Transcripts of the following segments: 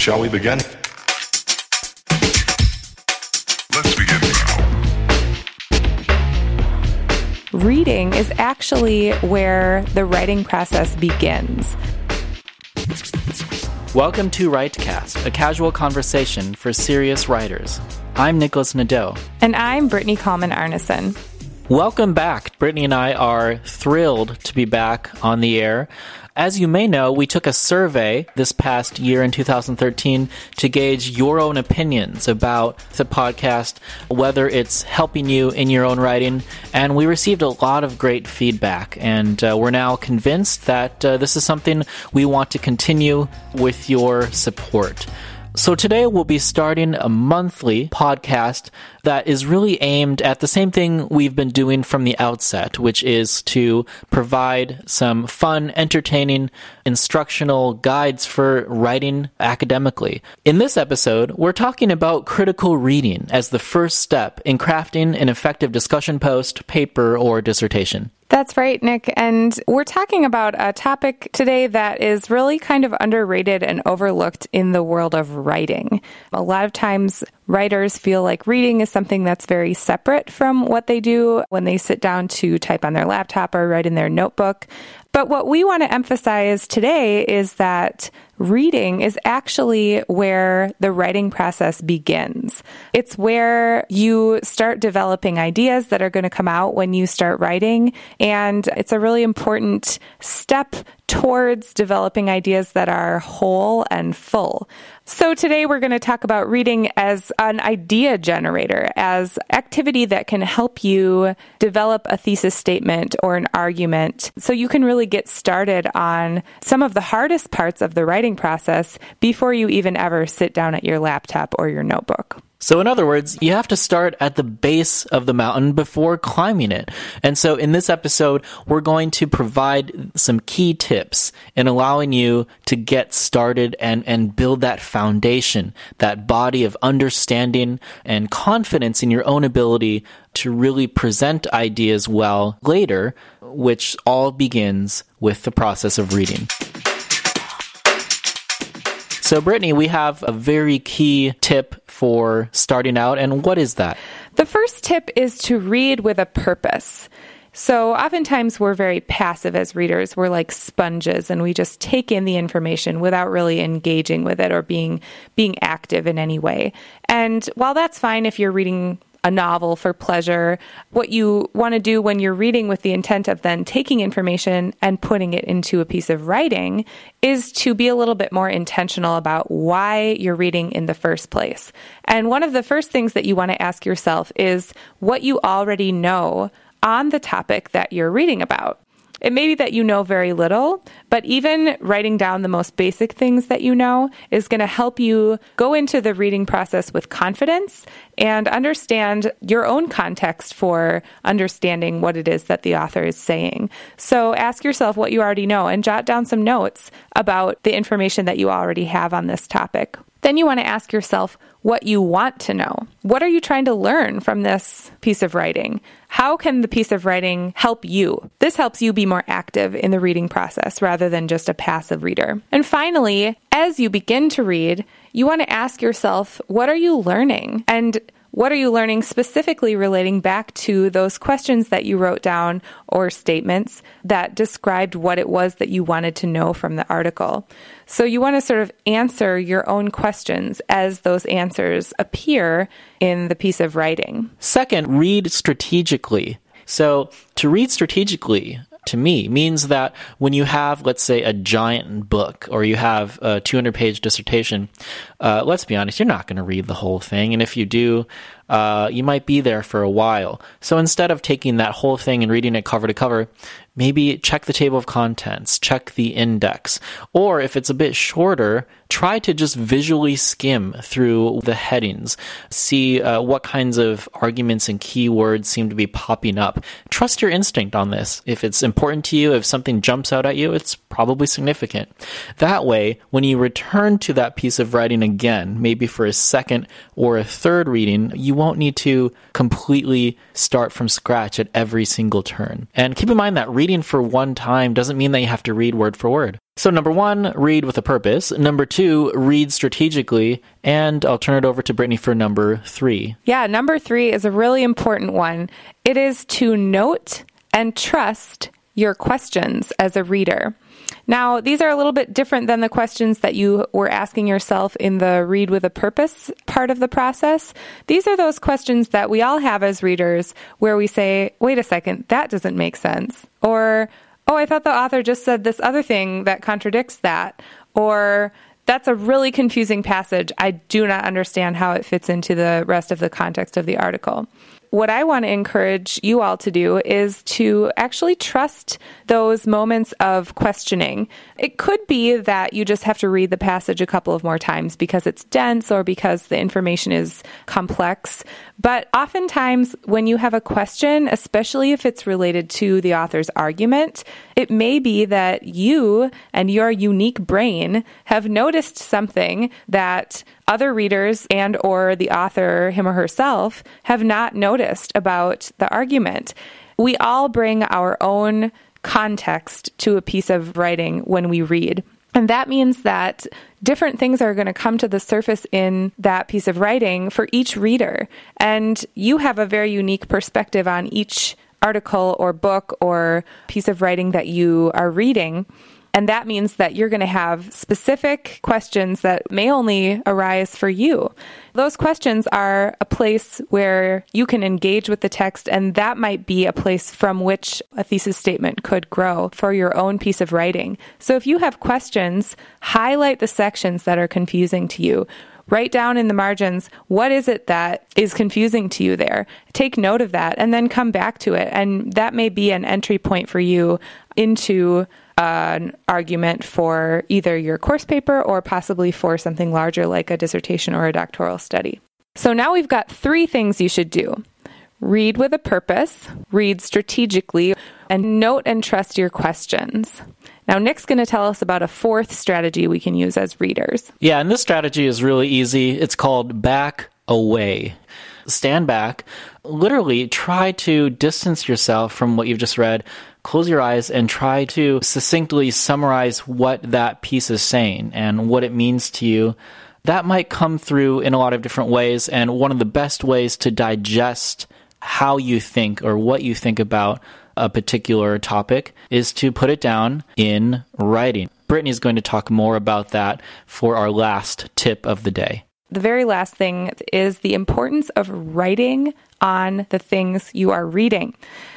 Shall we begin? Let's begin now. Reading is actually where the writing process begins. Welcome to WriteCast, a casual conversation for serious writers. I'm Nicholas Nadeau. And I'm Brittany Coleman Arneson. Welcome back. Brittany and I are thrilled to be back on the air. As you may know, we took a survey this past year in 2013 to gauge your own opinions about the podcast, whether it's helping you in your own writing, and we received a lot of great feedback. And uh, we're now convinced that uh, this is something we want to continue with your support. So today we'll be starting a monthly podcast that is really aimed at the same thing we've been doing from the outset, which is to provide some fun, entertaining, instructional guides for writing academically. In this episode, we're talking about critical reading as the first step in crafting an effective discussion post, paper, or dissertation. That's right, Nick. And we're talking about a topic today that is really kind of underrated and overlooked in the world of writing. A lot of times, writers feel like reading is something that's very separate from what they do when they sit down to type on their laptop or write in their notebook. But what we want to emphasize today is that reading is actually where the writing process begins. It's where you start developing ideas that are going to come out when you start writing. And it's a really important step towards developing ideas that are whole and full. So today we're going to talk about reading as an idea generator, as activity that can help you develop a thesis statement or an argument so you can really get started on some of the hardest parts of the writing process before you even ever sit down at your laptop or your notebook. So, in other words, you have to start at the base of the mountain before climbing it. And so, in this episode, we're going to provide some key tips in allowing you to get started and, and build that foundation, that body of understanding and confidence in your own ability to really present ideas well later, which all begins with the process of reading. So, Brittany, we have a very key tip for starting out, and what is that? The first tip is to read with a purpose. So, oftentimes we're very passive as readers. We're like sponges and we just take in the information without really engaging with it or being being active in any way. And while that's fine if you're reading a novel for pleasure. What you want to do when you're reading with the intent of then taking information and putting it into a piece of writing is to be a little bit more intentional about why you're reading in the first place. And one of the first things that you want to ask yourself is what you already know on the topic that you're reading about. It may be that you know very little, but even writing down the most basic things that you know is going to help you go into the reading process with confidence and understand your own context for understanding what it is that the author is saying. So ask yourself what you already know and jot down some notes about the information that you already have on this topic. Then you want to ask yourself what you want to know. What are you trying to learn from this piece of writing? How can the piece of writing help you? This helps you be more active in the reading process rather than just a passive reader. And finally, as you begin to read, you want to ask yourself, what are you learning? And what are you learning specifically relating back to those questions that you wrote down or statements that described what it was that you wanted to know from the article? So you want to sort of answer your own questions as those answers appear in the piece of writing. Second, read strategically. So to read strategically, to me means that when you have, let's say, a giant book or you have a 200 page dissertation, uh, let's be honest, you're not going to read the whole thing. And if you do, uh, you might be there for a while. So instead of taking that whole thing and reading it cover to cover, maybe check the table of contents, check the index. Or if it's a bit shorter, try to just visually skim through the headings, see uh, what kinds of arguments and keywords seem to be popping up. Trust your instinct on this. If it's important to you, if something jumps out at you, it's probably significant. That way, when you return to that piece of writing again, maybe for a second or a third reading, you won't need to completely start from scratch at every single turn. And keep in mind that reading for one time doesn't mean that you have to read word for word. So, number one, read with a purpose. Number two, read strategically. And I'll turn it over to Brittany for number three. Yeah, number three is a really important one. It is to note and trust your questions as a reader. Now, these are a little bit different than the questions that you were asking yourself in the read with a purpose part of the process. These are those questions that we all have as readers where we say, wait a second, that doesn't make sense. Or, oh, I thought the author just said this other thing that contradicts that. Or, that's a really confusing passage. I do not understand how it fits into the rest of the context of the article what I want to encourage you all to do is to actually trust those moments of questioning. It could be that you just have to read the passage a couple of more times because it's dense or because the information is complex. But oftentimes, when you have a question, especially if it's related to the author's argument, it may be that you and your unique brain have noticed something that other readers and or the author him or herself have not noticed about the argument. We all bring our own context to a piece of writing when we read. And that means that different things are going to come to the surface in that piece of writing for each reader. And you have a very unique perspective on each article or book or piece of writing that you are reading. And that means that you're going to have specific questions that may only arise for you. Those questions are a place where you can engage with the text, and that might be a place from which a thesis statement could grow for your own piece of writing. So if you have questions, highlight the sections that are confusing to you. Write down in the margins what is it that is confusing to you there. Take note of that and then come back to it. And that may be an entry point for you into an argument for either your course paper or possibly for something larger like a dissertation or a doctoral study. So now we've got three things you should do read with a purpose, read strategically, and note and trust your questions. Now, Nick's going to tell us about a fourth strategy we can use as readers. Yeah, and this strategy is really easy. It's called back away. Stand back, literally try to distance yourself from what you've just read close your eyes and try to succinctly summarize what that piece is saying and what it means to you. That might come through in a lot of different ways, and one of the best ways to digest how you think or what you think about a particular topic is to put it down in writing. Brittany is going to talk more about that for our last tip of the day. The very last thing is the importance of writing on the things you are reading.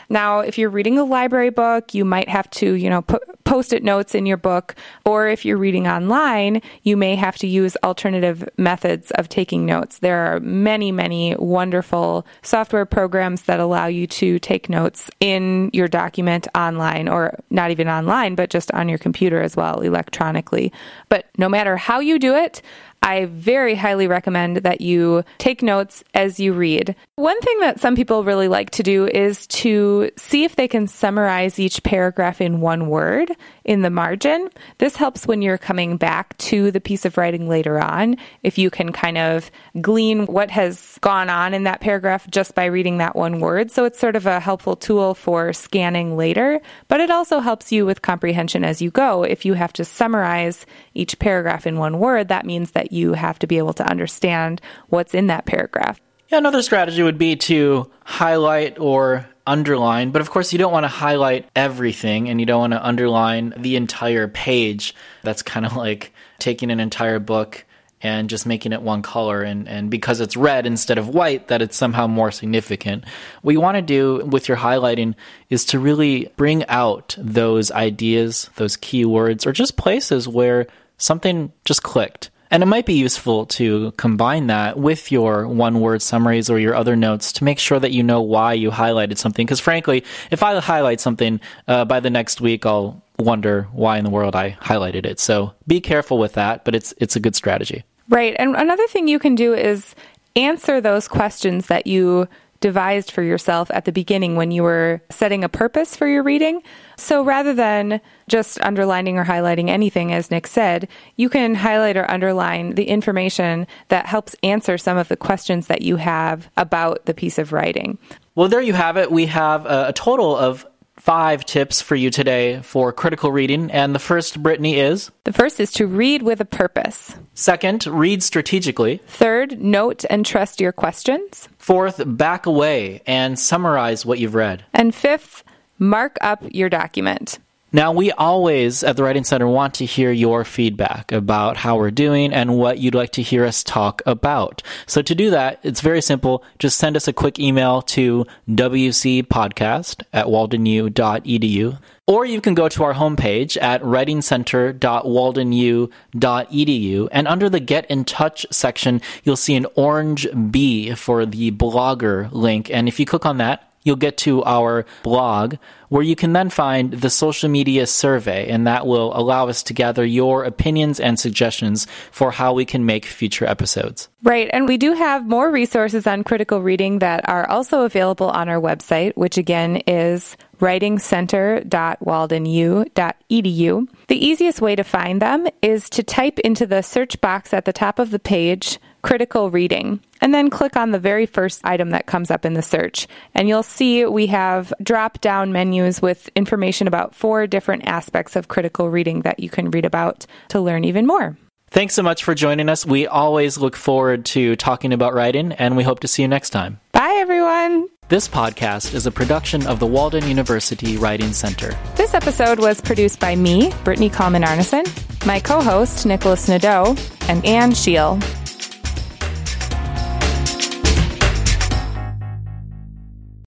Now, if you're reading a library book, you might have to, you know, put post-it notes in your book, or if you're reading online, you may have to use alternative methods of taking notes. There are many, many wonderful software programs that allow you to take notes in your document online or not even online, but just on your computer as well, electronically. But no matter how you do it, I very highly recommend that you take notes as you read. One thing that some people really like to do is to see if they can summarize each paragraph in one word in the margin. This helps when you're coming back to the piece of writing later on. If you can kind of glean what has gone on in that paragraph just by reading that one word. So it's sort of a helpful tool for scanning later, but it also helps you with comprehension as you go. If you have to summarize each paragraph in one word, that means that you have to be able to understand what's in that paragraph. Yeah, another strategy would be to highlight or underline, but of course you don't want to highlight everything and you don't want to underline the entire page. That's kind of like taking an entire book and just making it one color and, and because it's red instead of white that it's somehow more significant. What you want to do with your highlighting is to really bring out those ideas, those keywords, or just places where something just clicked. And it might be useful to combine that with your one word summaries or your other notes to make sure that you know why you highlighted something. Because frankly, if I highlight something uh, by the next week, I'll wonder why in the world I highlighted it. So be careful with that, but it's it's a good strategy. Right. And another thing you can do is answer those questions that you devised for yourself at the beginning when you were setting a purpose for your reading. So rather than just underlining or highlighting anything, as Nick said, you can highlight or underline the information that helps answer some of the questions that you have about the piece of writing. Well, there you have it. We have a, total of five tips for you today for critical reading. And the first, Brittany, is The first is to read with a purpose. second, read strategically. Third, note and trust your questions. Fourth, back away and summarize what you've read. And fifth, mark up your document. Now, we always at the Writing Center want to hear your feedback about how we're doing and what you'd like to hear us talk about. So, to do that, it's very simple. Just send us a quick email to wcpodcast at waldenu.edu. Or you can go to our homepage at writingcenter.waldenu.edu and under the Get in Touch section, you'll see an orange B for the blogger link. And if you click on that, you'll get to our blog where you can then find the social media survey, and that will allow us to gather your opinions and suggestions for how we can make future episodes. Right. And we do have more resources on critical reading that are also available on our website, which again is writingcenter.waldenu.edu. The easiest way to find them is to type into the search box at the top of the page critical reading and then click on the very first item that comes up in the search. And you'll see we have drop down menus with information about four different aspects of critical reading that you can read about to learn even more. Thanks so much for joining us. We always look forward to talking about writing, and we hope to see you next time. Bye, everyone. This podcast is a production of the Walden University Writing Center. This episode was produced by me, Brittany Coleman Arneson, my co host, Nicholas Nadeau, and Anne Scheel.